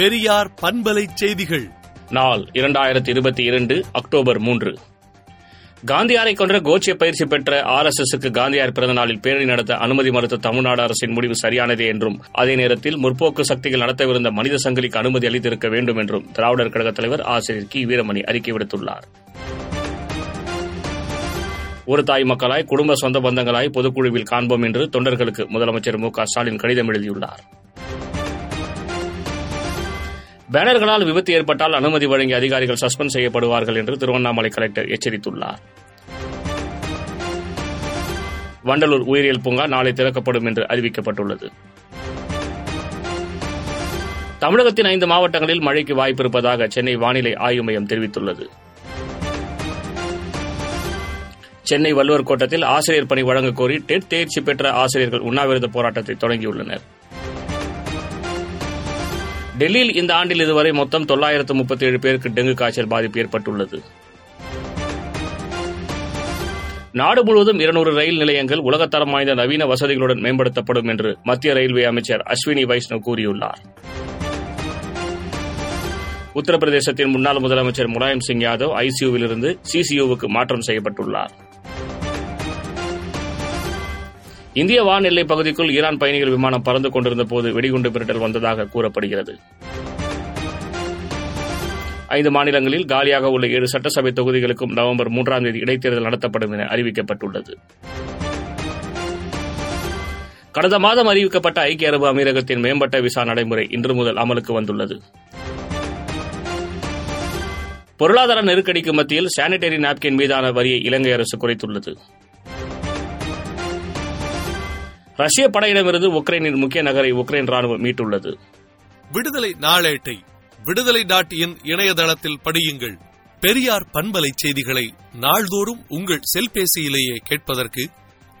பெரியார் பண்பலை செய்திகள். நாள் இரண்டாயிரத்தி இருபத்தி இரண்டு அக்டோபர் மூன்று. காந்தியாரை கொன்ற கோச்சிய பயிற்சி பெற்ற ஆர் எஸ் எஸ் காந்தியார் பிறந்த நாளில் பேரணி நடத்த அனுமதி மறுத்த தமிழ்நாடு அரசின் முடிவு சரியானதே என்றும் அதே நேரத்தில் முற்போக்கு சக்திகள் நடத்தவிருந்த மனித சங்கிலிக்கு அனுமதி அளித்திருக்க வேண்டும் என்றும் திராவிடர் கழக தலைவர் ஆசிரியர் கி. வீரமணி அறிக்கை விடுத்துள்ளார். ஒரு தாய் மக்களாய் குடும்ப சொந்த பந்தங்களாய் பொதுக்குழுவில் காண்போம் என்று தொண்டர்களுக்கு முதலமைச்சர் மு க ஸ்டாலின் கடிதம் எழுதியுள்ளார். பேனர்களால் விபத்து ஏற்பட்டால் அனுமதி வழங்கிய அதிகாரிகள் சஸ்பெண்ட் செய்யப்படுவார்கள் என்று திருவண்ணாமலை கலெக்டர் எச்சரித்துள்ளார். வண்டலூர் உயிரியல் பூங்கா நாளை திறக்கப்படும் என்று அறிவிக்கப்பட்டுள்ளது. தமிழகத்தின் ஐந்து மாவட்டங்களில் மழைக்கு வாய்ப்பு இருப்பதாக சென்னை வானிலை ஆய்வு மையம் தெரிவித்துள்ளது. சென்னை வள்ளுவர் கோட்டத்தில் ஆசிரியர் பணி வழங்கக் கோரி டெட் தேர்ச்சி பெற்ற ஆசிரியர்கள் உண்ணாவிரத போராட்டத்தை தொடங்கியுள்ளனர். டெல்லியில் இந்த ஆண்டில் இதுவரை மொத்தம் தொள்ளாயிரத்து முப்பத்தி ஏழு பேருக்கு டெங்கு காய்ச்சல் பாதிப்பு ஏற்பட்டுள்ளது. நாடு முழுவதும் இருநூறு ரயில் நிலையங்கள் உலகத்தரம் வாய்ந்த நவீன வசதிகளுடன் மேம்படுத்தப்படும் என்று மத்திய ரயில்வே அமைச்சர் அஸ்வினி வைஷ்ணவ் கூறியுள்ளார். உத்தரப்பிரதேசத்தின் முன்னாள் முதலமைச்சர் முலாயம் சிங் யாதவ் ஐசியூவிலிருந்து சிசியூவுக்கு மாற்றம் செய்யப்பட்டுள்ளார். இந்திய வான் பகுதிக்குள் ஈரான் பயணிகள் விமானம் பறந்து கொண்டிருந்த போது வெடிகுண்டு மிரட்டல் வந்ததாக கூறப்படுகிறது. ஐந்து மாநிலங்களில் காலியாக உள்ள ஏழு சட்டசபை தொகுதிகளுக்கும் நவம்பர் மூன்றாம் தேதி இடைத்தேர்தல் நடத்தப்படும் என அறிவிக்கப்பட்டுள்ளது. கடந்த மாதம் அறிவிக்கப்பட்ட ஐக்கிய அரபு அமீரகத்தின் மேம்பட்ட விசா நடைமுறை இன்று முதல் அமலுக்கு வந்துள்ளது. பொருளாதார நெருக்கடிக்கு மத்தியில் சானிடரி நாப்கின் மீதான வரியை இலங்கை அரசு குறைத்துள்ளது. ரஷ்ய படையிடமிருந்து உக்ரைனின் முக்கிய நகரை உக்ரைன் ராணுவம் மீட்டுள்ளது. விடுதலை நாளேட்டை விடுதலை டாட் இன் இணையதளத்தில் படியுங்கள். பெரியார் பண்பலை செய்திகளை நாள்தோறும் உங்கள் செல்பேசியிலேயே கேட்பதற்கு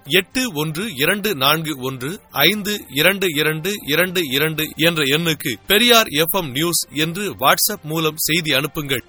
எட்டு ஒன்று இரண்டு நான்கு ஒன்று ஐந்து இரண்டு இரண்டு இரண்டு இரண்டு என்ற எண்ணுக்கு பெரியார் எஃப் நியூஸ் என்று வாட்ஸ்அப் மூலம் செய்தி அனுப்புங்கள்.